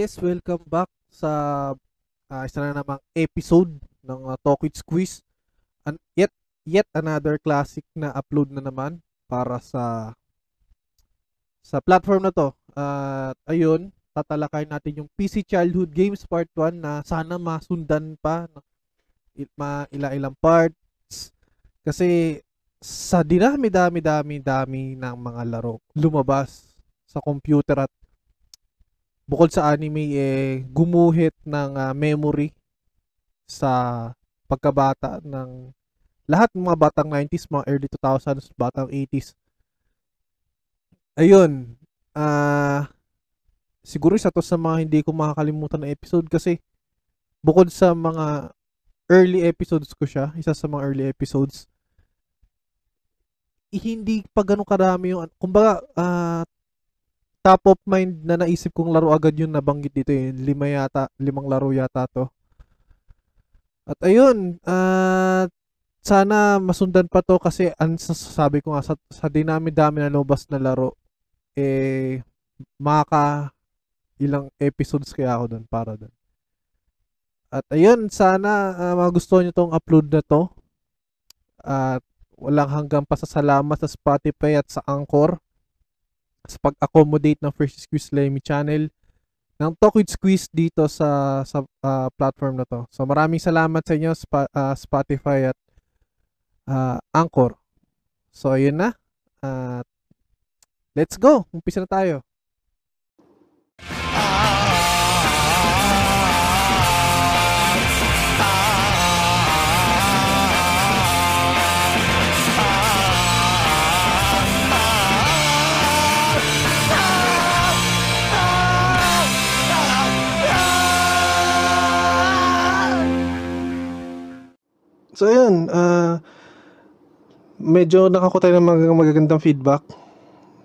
yes, welcome back sa ah, isa na namang episode ng uh, Talk with Squeeze. An- yet, yet another classic na upload na naman para sa sa platform na to. At ayun, tatalakay natin yung PC Childhood Games Part 1 na sana masundan pa ma ila-ilang parts kasi sa dinami-dami-dami-dami ng mga laro lumabas sa computer at bukod sa anime eh gumuhit ng ah, memory sa pagkabata ng lahat ng mga batang 90s, mga early 2000s, batang 80s. Ayun, ah siguro isa to sa mga hindi ko makakalimutan na episode kasi bukod sa mga early episodes ko siya, isa sa mga early episodes, eh, hindi pa ganun karami yung, kumbaga, ah top of mind na naisip kong laro agad yung nabanggit dito eh. Lima yata, limang laro yata to. At ayun, at sana masundan pa to kasi ang sasabi ko nga sa, sa dinami-dami na lumabas na laro eh maka ilang episodes kaya ako doon para doon. At ayun, sana uh, magustuhan nyo tong upload na to. At walang hanggang pasasalamat sa Spotify at sa Anchor sa pag-accommodate ng First Squeeze Lemmy channel ng Talk with Squeeze dito sa sa uh, platform na to. So maraming salamat sa inyo Sp- uh, Spotify at uh, Anchor. So ayun na. Uh, let's go. Umpisa na tayo. So ayun, uh, medyo nakakuha tayo ng mag- magagandang feedback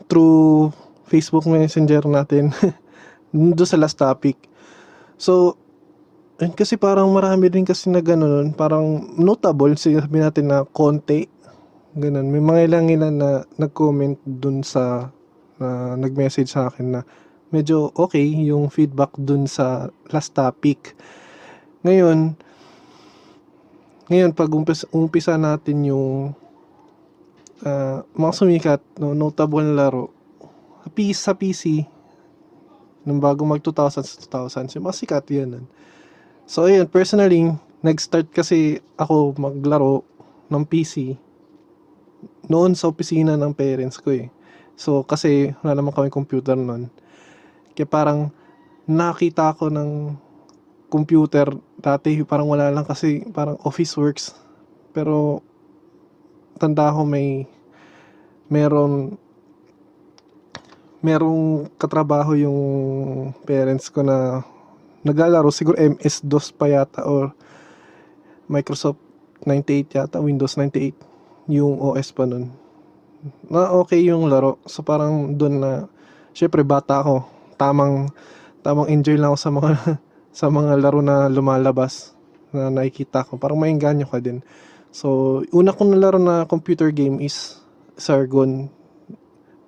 through Facebook Messenger natin doon sa last topic. So, ayun kasi parang marami din kasi na gano'n, parang notable, sabi natin na konti, ganun. May mga ilang ilan na nag-comment dun sa, na nag-message sa akin na medyo okay yung feedback dun sa last topic. Ngayon, ngayon, pag umpisa, umpisa natin yung uh, mga sumikat, no, notable na laro, sa PC, sa nung bago mag 2000s, 2000s, yung mga sikat yan. So, ayun, personally, nag-start kasi ako maglaro ng PC noon sa opisina ng parents ko eh. So, kasi wala naman kami computer noon. Kaya parang nakita ko ng computer dati parang wala lang kasi parang office works. Pero tanda ko may meron merong katrabaho yung parents ko na naglalaro. Siguro MS-DOS pa yata or Microsoft 98 yata Windows 98 yung OS pa nun. Na okay yung laro. So parang doon na syempre bata ako. Tamang tamang enjoy lang ako sa mga sa mga laro na lumalabas na nakikita ko. Parang maingganyo ka din. So una kong nalaro na computer game is Sargon.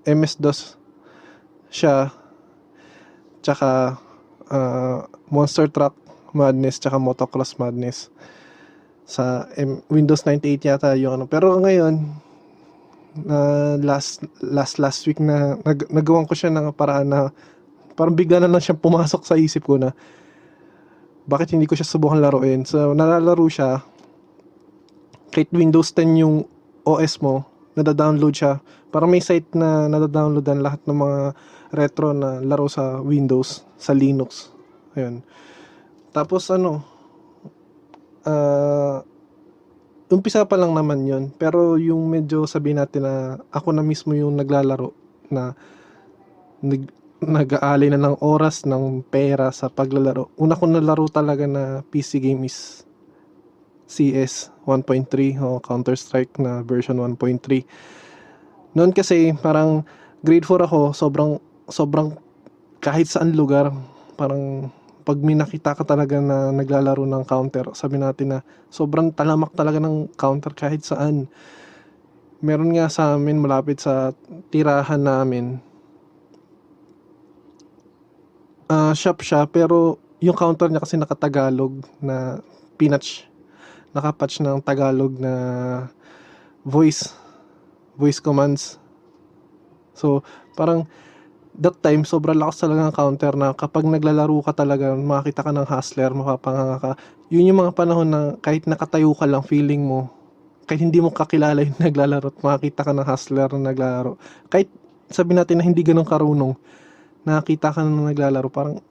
MS-DOS siya. Tsaka uh, Monster Truck Madness tsaka Motocross Madness. Sa M- Windows 98 yata yung ano. Pero ngayon na last last last week na nag, nagawan ko siya ng paraan na parang bigla na lang siyang pumasok sa isip ko na bakit hindi ko siya subukan laruin? So nalalaro siya. Kahit Windows 10 yung OS mo nada-download siya. Parang may site na nada-downloadan lahat ng mga retro na laro sa Windows sa Linux. Ayun. Tapos ano uh, umpisa pa lang naman yon pero yung medyo sabi natin na ako na mismo yung naglalaro na nag, nag-aalay na ng oras ng pera sa paglalaro una kong nalaro talaga na PC game is CS 1.3 o Counter Strike na version 1.3 noon kasi parang grade 4 ako sobrang sobrang kahit saan lugar parang pag may nakita ka talaga na naglalaro ng counter, sabi natin na sobrang talamak talaga ng counter kahit saan. Meron nga sa amin malapit sa tirahan namin. Ah, shop siya pero yung counter niya kasi nakatagalog na pinatch nakapatch ng Tagalog na voice voice commands. So parang that time sobrang lakas talaga ng counter na kapag naglalaro ka talaga makakita ka ng hustler mapapanganga ka. Yun yung mga panahon na kahit nakatayo ka lang feeling mo kahit hindi mo kakilala yung naglalaro at makakita ka ng hustler na naglalaro kahit sabi natin na hindi ganun karunong nakakita ka ng naglalaro parang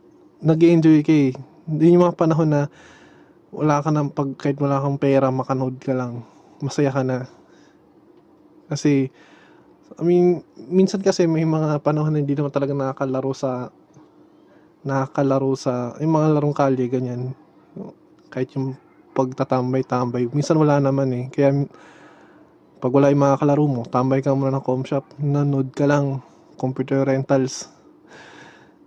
nag enjoy ka eh. Yun yung mga panahon na wala ka ng pag kahit wala kang pera makanood ka lang. Masaya ka na. Kasi I mean minsan kasi may mga panahon na hindi naman talaga nakakalaro sa nakakalaro sa yung mga larong kalye ganyan. Kahit yung pagtatambay-tambay. Minsan wala naman eh. Kaya pag wala yung mga kalaro mo tambay ka muna ng com shop nanood ka lang. Computer rentals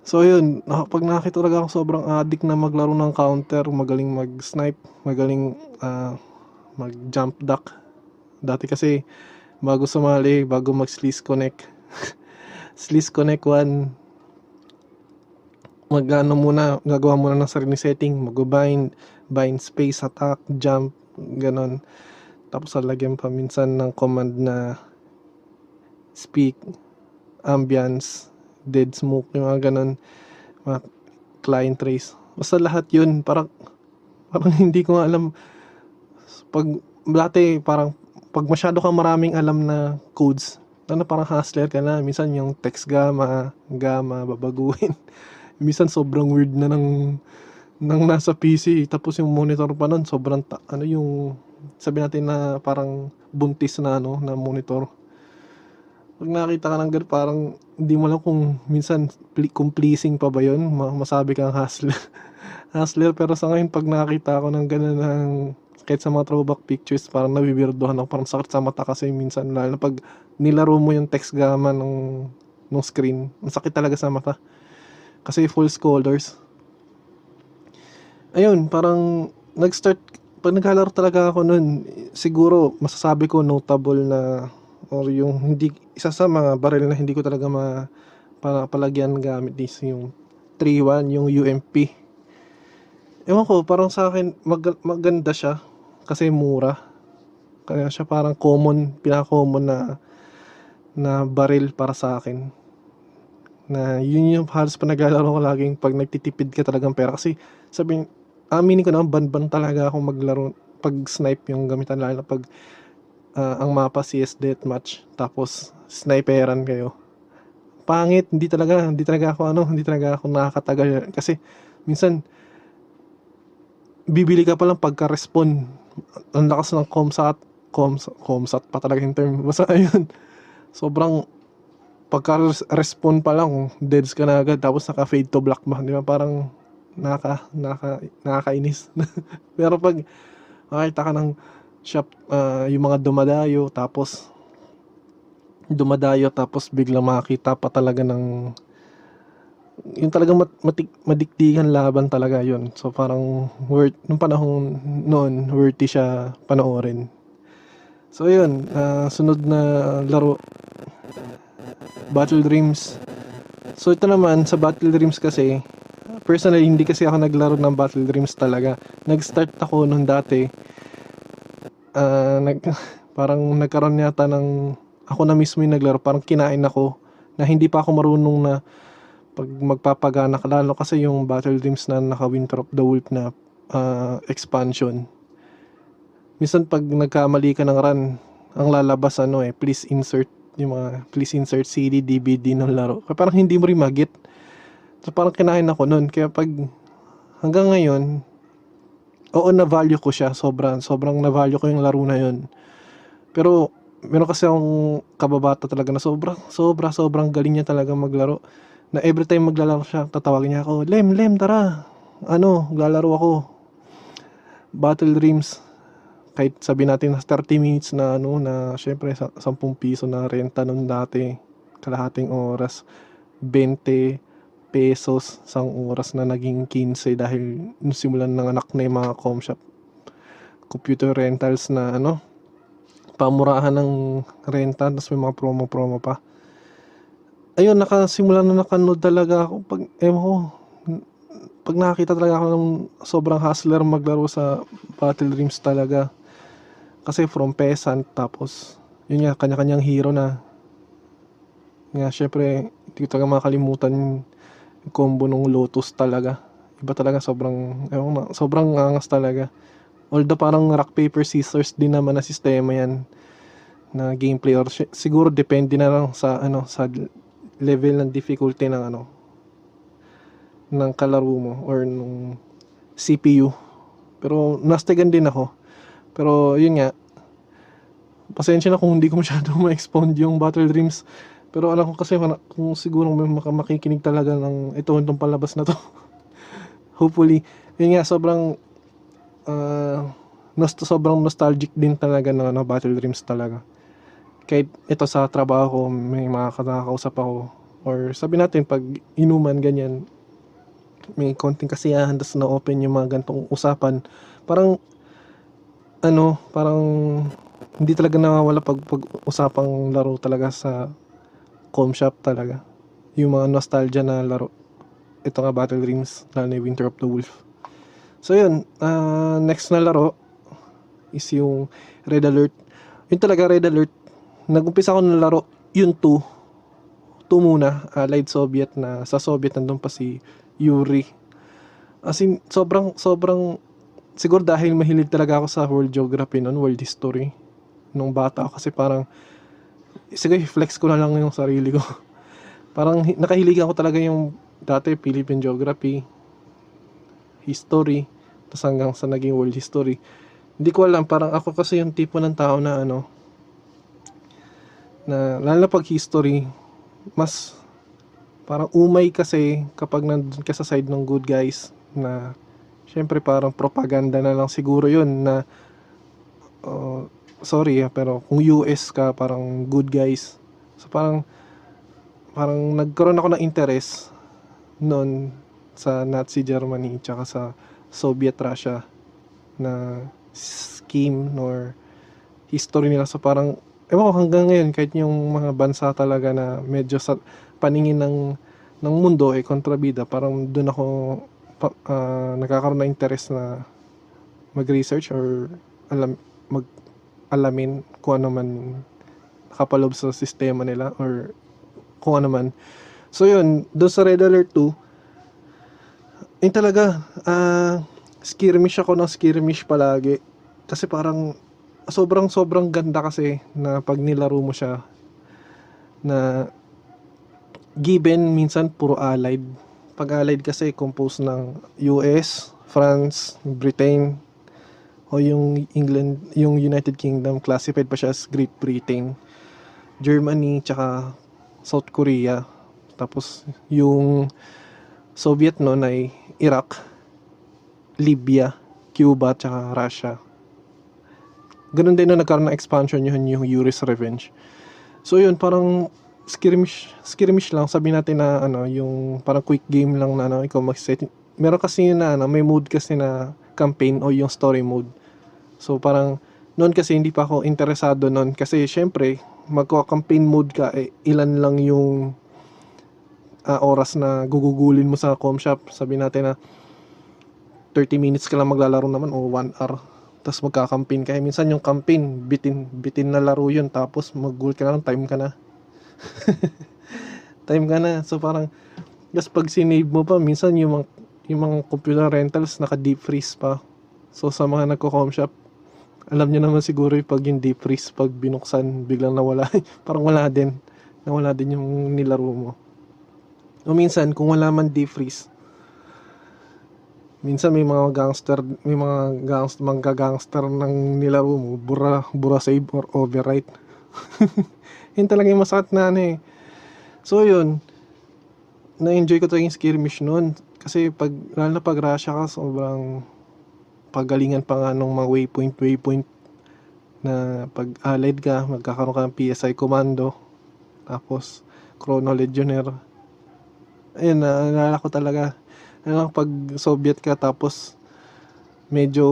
So yun, pag nakita talaga ako sobrang addict na maglaro ng counter, magaling mag-snipe, magaling ah, mag-jump duck. Dati kasi bago sumali, bago mag-sleaze connect, sleaze connect 1, mag ano muna, gagawa muna ng sarili setting, mag-bind, bind space, attack, jump, ganon. Tapos lalagyan pa minsan ng command na speak, ambience, dead smoke, yung mga ganon, mga client trace. Basta lahat yun, parang, parang hindi ko alam, pag, dati parang, pag masyado kang maraming alam na codes, ano parang hustler ka na, minsan yung text gamma, gamma, babaguhin. minsan sobrang weird na ng, ng nasa PC, tapos yung monitor pa nun, sobrang, ta- ano yung, sabi natin na parang buntis na ano, na monitor pag nakita ka ng ganun, parang hindi mo alam kung minsan kung pleasing pa ba yun, ma- masabi kang hustler. hustler, pero sa ngayon pag nakita ako ng ganun ng kahit sa mga throwback pictures, parang nabibirdohan ako, parang sakit sa mata kasi minsan, lalo na pag nilaro mo yung text gamma ng, ng screen, ang sakit talaga sa mata. Kasi full scholars. Ayun, parang nag-start, pag naglalaro talaga ako nun, siguro masasabi ko notable na or yung hindi isa sa mga baril na hindi ko talaga ma para palagyan gamit is yung 3-1 yung UMP ewan ko parang sa akin mag, maganda siya kasi mura. Kaya siya parang common pinaka common na na baril para sa akin. Na yun yung halos pa naglalaro ko laging pag nagtitipid ka talagang pera. Kasi sabihin aminin ko na ban-ban talaga ako maglaro pag snipe yung gamitan lalo pag ah, ang mapa CS Deathmatch. Tapos sniperan kayo. Pangit hindi talaga hindi talaga ako ano hindi talaga ako nakakatagal. Kasi minsan bibili ka pa lang pagka-respawn. Ang lakas ng comsat coms comsat pa talaga yung term. Basta ayun. Sobrang pagka-respawn pa lang deads ka na agad tapos naka fade to black ba? Di ba? Parang naka naka nakakainis. Pero pag makita ka ng shop ah, yung mga dumadayo tapos dumadayo tapos biglang makita pa talaga ng yung talagang mat, matik, madikdikan laban talaga yun. So parang worth nung panahon noon worthy siya panoorin. So yun ah, sunod na laro Battle Dreams. So ito naman sa Battle Dreams kasi personally hindi kasi ako naglaro ng Battle Dreams talaga. Nag-start ako nung dati ah, nag, parang nagkaroon yata ng ako na mismo yung naglaro parang kinain ako na hindi pa ako marunong na pag magpapagana lalo kasi yung Battle Dreams na naka Winter of the Wolf na ah, expansion. Minsan pag nagkamali ka ng run ang lalabas ano eh please insert yung mga please insert CD, DVD ng laro. Kaya parang hindi mo rin magit. So parang kinain ako nun. Kaya pag hanggang ngayon oo na value ko siya sobrang sobrang na value ko yung laro na yun. Pero meron kasi akong kababata talaga na sobra sobra sobrang galing niya talaga maglaro. Na every time maglalaro siya tatawagin niya ako Lem Lem tara! Ano maglalaro ako. Battle Dreams kahit sabi natin na 30 minutes na ano na syempre sa 10 piso na renta nung dati kalahating oras 20 pesos isang oras na naging 15 dahil simulan ng anak na yung mga com shop computer rentals na ano pamurahan ng renta tapos may mga promo-promo pa ayun nakasimula na nakanood talaga ako pag ewan ko pag nakakita talaga ako ng sobrang hustler maglaro sa Battle Dreams talaga. Kasi from peasant, tapos, yun nga, kanya-kanyang hero na. Nga, syempre, hindi ko talaga makalimutan combo ng Lotus talaga. Iba talaga, sobrang, ewan na, sobrang angas talaga. Although parang rock, paper, scissors din naman na sistema yan na gameplay or si- siguro depende na lang sa ano sa level ng difficulty ng ano ng kalaro mo or nung CPU. Pero nastigan din ako. Pero yun nga, pasensya na kung hindi ko masyado ma-expound yung Battle Dreams. Pero alam ko kasi kung siguro may makikinig talaga ng ito itong palabas na to. Hopefully, yun nga, sobrang uh, nost- sobrang nostalgic din talaga ng ano, Battle Dreams talaga. Kahit ito sa trabaho ko, may mga nakakausap ako. Or sabi natin, pag inuman, ganyan, may konting kasiyahan, tapos na-open yung mga gantong usapan. Parang, ano, parang hindi talaga nawawala pag, pag usapang laro talaga sa com shop talaga. Yung mga nostalgia na laro. Ito nga Battle Dreams, lalo na Winter of the Wolf. So yun, ah, next na laro is yung Red Alert. Yun talaga Red Alert. Nag-umpisa ako ng laro, yung 2. 2 muna, Allied Soviet na sa Soviet nandun pa si Yuri. As in, sobrang, sobrang, siguro dahil mahilig talaga ako sa world geography noon, world history. Nung bata ako kasi parang, sige, flex ko na lang yung sarili ko. parang hi- nakahilig ako talaga yung dati Philippine geography, history, tapos hanggang sa naging world history. Hindi ko alam, parang ako kasi yung tipo ng tao na ano, na lalo na pag history, mas parang umay kasi kapag nandun ka sa side ng good guys na syempre parang propaganda na lang siguro yun na sorry ah, pero kung US ka parang good guys. So parang parang nagkaroon ako ng interest noon sa Nazi Germany tsaka sa Soviet Russia na scheme or history nila. So parang ewan ko hanggang ngayon kahit yung mga bansa talaga na medyo sa paningin ng ng mundo eh kontrabida parang doon ako pa, ah, nagkakaroon ng interest na mag-research or alam mag alamin kung ano man nakapalob sa sistema nila or kung ano man. So yun, doon sa Red Alert 2, yun talaga, ah skirmish ako ng skirmish palagi. Kasi parang sobrang sobrang ganda kasi na pag nilaro mo siya na given minsan puro allied. Pag allied kasi composed ng US, France, Britain, o yung England, yung United Kingdom classified pa siya as Great Britain, Germany, tsaka South Korea. Tapos yung Soviet noon ay Iraq, Libya, Cuba, tsaka Russia. Ganun din na nagkaroon ng expansion yun yung Yuri's Revenge. So yun, parang skirmish, skirmish lang. Sabi natin na ano, yung parang quick game lang na ano, ikaw mag-set. Meron kasi na ano, may mode kasi na campaign o yung story mode. So parang noon kasi hindi pa ako interesado noon kasi syempre magko-campaign mode ka eh, ilan lang yung ah, oras na gugugulin mo sa com shop. Sabi natin na 30 minutes ka lang maglalaro naman o 1 hour. Tapos magka-campaign ka. Eh, minsan yung campaign, bitin, bitin na laro yun. Tapos mag-goal ka lang, time ka na. time ka na. So parang, just pag sinave mo pa, minsan yung mga, yung mga computer rentals naka-deep freeze pa. So sa mga nagko-com shop, alam nyo naman siguro yung pag yung deep freeze, pag binuksan, biglang nawala. parang wala din. Nawala din yung nilaro mo. O minsan, kung wala man deep freeze, minsan may mga gangster, may mga gangster, mga gangster ng nilaro mo, bura, bura save or overwrite. yun talaga yung masakit na ano eh. So yun, na-enjoy ko talaga yung skirmish noon. Kasi pag, lalo na pag Russia ka, sobrang pagalingan pa nga nung mga waypoint, waypoint na pag allied ka, magkakaroon ka ng PSI commando. Tapos, Chrono Legionnaire. Ayun, naalala ko talaga. Ano, pag Soviet ka, tapos medyo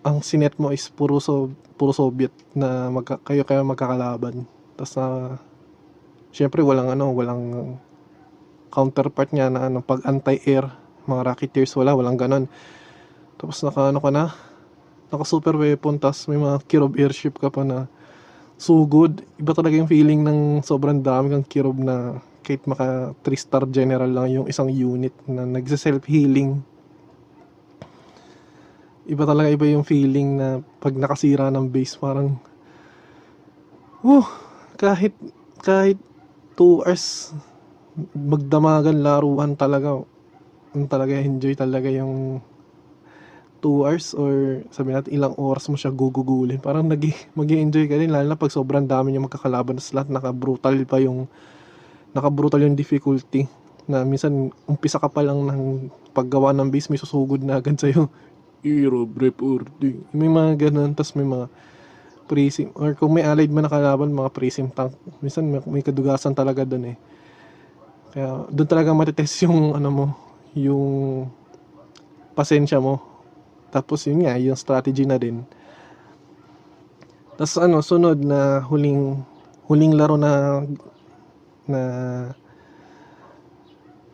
ang sinet mo is puro, so, puro Soviet na magka, kayo kayo magkakalaban. Tapos na, syempre walang ano, walang counterpart niya na ano, pag anti-air, mga racketeers wala walang ganon tapos naka ano ka na? Naka super weapon tas may mga kirob airship ka pa na so good. Iba talaga yung feeling ng sobrang dami kang kirob na kahit maka 3 star general lang yung isang unit na nagsa self healing iba talaga iba yung feeling na pag nakasira ng base parang uh, kahit kahit 2 hours magdamagan laruan talaga. Yung talaga enjoy talaga yung 2 hours or sabi natin ilang oras mo siya gugugulin. Parang nag mag enjoy ka din lalo na pag sobrang dami yung magkakalaban sa lahat naka brutal pa yung naka brutal yung difficulty na minsan umpisa ka pa lang ng paggawa ng base may susugod na agad sa'yo. Hero reporting may mga ganun tas may mga presim or kung may allied man nakalaban mga presim tank. Minsan may, may kadugasan talaga doon eh. Kaya doon talaga matitest yung ano mo, yung pasensya mo. Tapos yun nga, yung strategy na din. Tapos ano, sunod na huling huling laro na na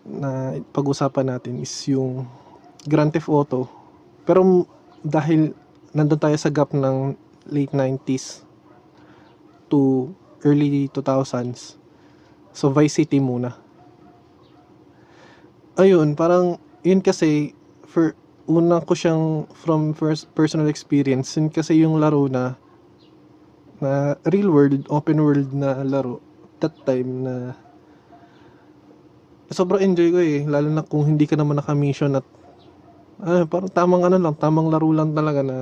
na pag-usapan natin is yung Grand Theft Auto. Pero dahil nandun tayo sa gap ng late 90s to early 2000s, so Vice City muna ayun, parang yun kasi for una ko siyang from first personal experience, yun kasi yung laro na na real world, open world na laro that time na sobrang enjoy ko eh. Lalo na kung hindi ka naman naka-mission at ah, parang tamang ano lang, tamang laro lang talaga na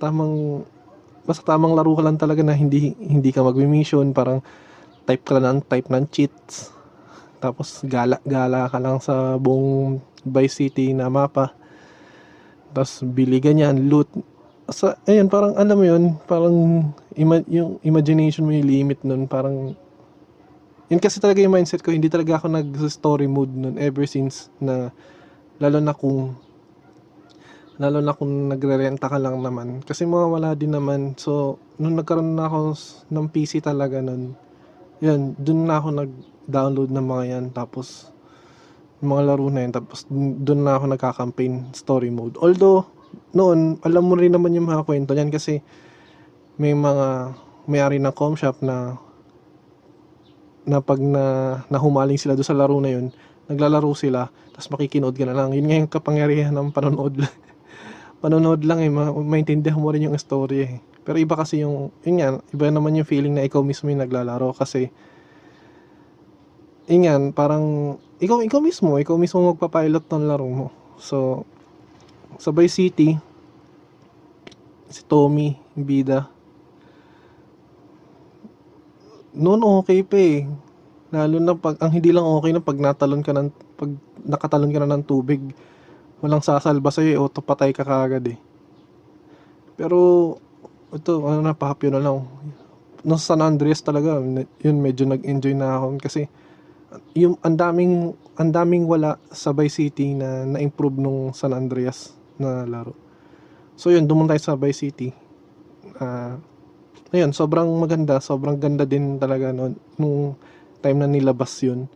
tamang basta tamang laro ka lang talaga na hindi hindi ka mag-mission, parang type ka lang ng type ng cheats. Tapos gala, gala ka lang sa buong Vice City na mapa. Tapos bili ganyan, loot. Sa, ayun, parang alam mo yun, parang ima, yung imagination mo yung limit nun, parang yun kasi talaga yung mindset ko, hindi talaga ako nag-story mode nun ever since na lalo na kung lalo na kung nagre-renta ka lang naman. Kasi mawawala din naman. So nung nagkaroon na ako ng PC talaga nun yun dun na ako nag download ng mga yan. Tapos mga laro na yan tapos doon na ako nagka-campaign story mode. Although noon alam mo rin naman yung mga kwento niyan kasi may mga may-ari ng com shop na na pag na nahumaling sila doon sa laro na yun naglalaro sila tapos makikinood ka na lang. Yun nga yung kapangyarihan ng panonood panonood lang eh ma- maintindihan mo rin yung story eh. Pero iba kasi yung yun nga iba naman yung feeling na ikaw mismo yung naglalaro kasi ingan, parang ikaw ikaw mismo, ikaw mismo magpa-pilot ng laro mo. So sa Bay City si Tommy, bida. Noon okay pa eh. Lalo na pag ang hindi lang okay na pag natalon ka ng pag nakatalon ka na ng tubig, walang sasalba sa iyo, eh, auto patay ka kagad eh. Pero ito, ano na, pahapyo na lang. No San Andreas talaga, yun medyo nag-enjoy na ako kasi yung ang daming ang daming wala sa Vice City na na-improve nung San Andreas na laro. So yun, dumun tayo sa Vice City. Uh, ayun, sobrang maganda, sobrang ganda din talaga no, nung time na nilabas yun.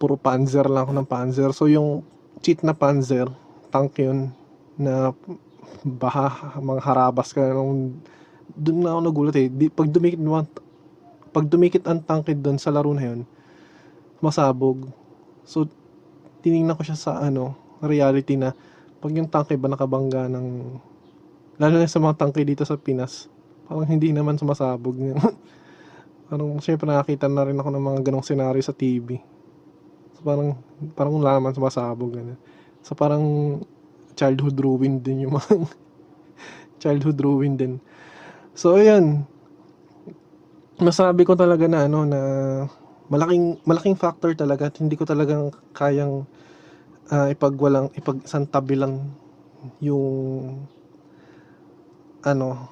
Puro panzer lang ako ng panzer. So yung cheat na panzer, tank yun, na baha, mga harabas ka nung doon na ako nagulat eh. Di, pag dumikit pag dumikit ang tank doon sa laro na yun, masabog. So, tiningnan ko siya sa ano, reality na pag yung tangke ba nakabangga ng lalo na sa mga tangke dito sa Pinas, parang hindi naman sumasabog. parang syempre nakakita na rin ako ng mga ganong senaryo sa TV. So, parang parang wala naman sumasabog ganun. So parang childhood ruin din yung mga childhood ruin din. So ayan. Masabi ko talaga na ano na malaking malaking factor talaga at hindi ko talagang kayang uh, ipagwalang ipagsantabi lang yung ano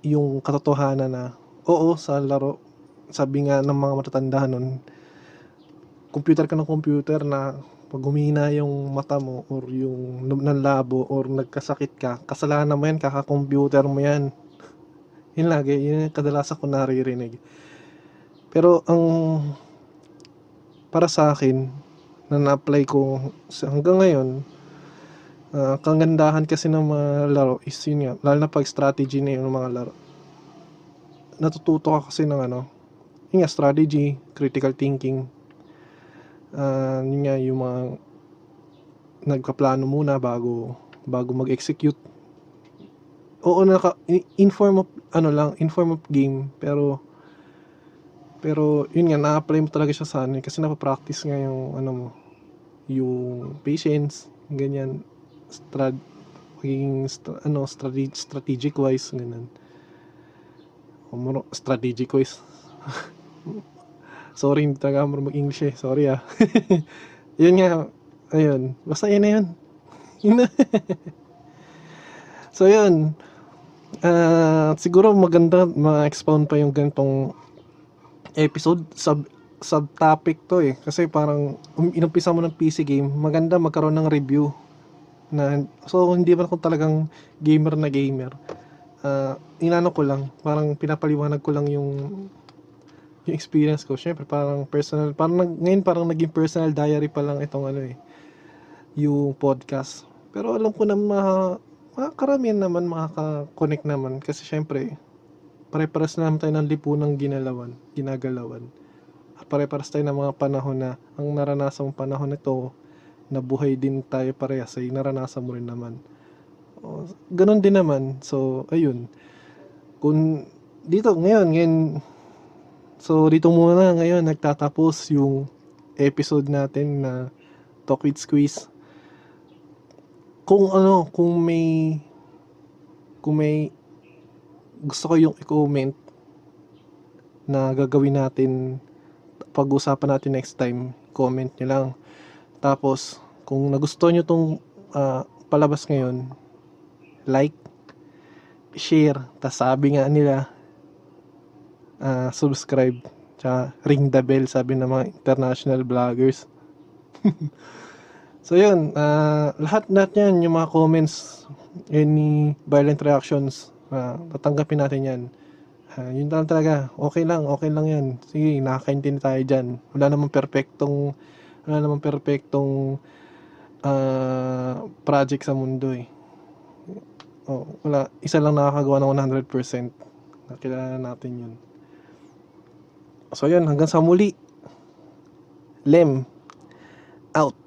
yung katotohanan na oo sa laro sabi nga ng mga matatanda nun computer ka ng computer na pag humina yung mata mo or yung nanlabo or nagkasakit ka kasalanan mo yan kaka-computer mo yan. Yun lagi yun kadalasan ko naririnig. Pero ang para sa akin, na na-apply ko hanggang ngayon. Ah, kagandahan kasi ng mga laro is yun nga, lalo na pag strategy na yun ng mga laro. Natututo ka kasi ng ano, yun nga, strategy, critical thinking. Ah, yun nga, yung mga nagpaplano muna bago bago mag-execute. Oo, naka i- inform of ano lang, inform of game pero pero yun nga na-apply mo talaga siya sa ano kasi napapractice nga yung ano mo yung patience ganyan strad magiging stra- ano strategic, strategic wise ganun. O strategic wise. Sorry hindi talaga ako mag English eh. Sorry ah. Yun nga ayun. Basta yun na yun. So yun. Ah, siguro maganda ma-expound pa yung ganitong episode sub subtopic to eh. Kasi parang um, inumpisa mo ng PC game maganda magkaroon ng review na so hindi man ako talagang gamer na gamer. Ah, inano ko lang parang pinapaliwanag ko lang yung yung experience ko. Syempre parang personal parang ngayon parang naging personal diary pa lang itong ano eh yung podcast. Pero alam ko na ma makakaramihan naman makaka-connect naman. Kasi syempre pare-pares naman tayo ng lipunang ginalawan, ginagalawan. At pare-pares tayo ng mga panahon na ang naranasang panahon nito na buhay din tayo parehas ay naranasan mo rin naman. O, ganun din naman. So, ayun. Kung dito ngayon, ngayon so dito muna ngayon nagtatapos yung episode natin na Talk with Squeeze. Kung ano, kung may kung may gusto ko yung i-comment na gagawin natin pag-usapan natin next time. Comment nyo lang. Tapos kung nagustuhan nyo tong ah, palabas ngayon like share tas sabi nga nila ah, subscribe tsaka ring the bell sabi ng mga international vloggers. So yun ah, lahat lahat yan yung mga comments any violent reactions Ah, tatanggapin natin yan. Ah, yun lang talaga. Okay lang, okay lang yan. Sige, nakakaintindi tayo dyan. Wala namang perfectong, wala namang perfectong ah, project sa mundo eh. Oh, wala. Isa lang nakakagawa ng 100%. Nakilala natin yun. So yun, hanggang sa muli. Lem. Out.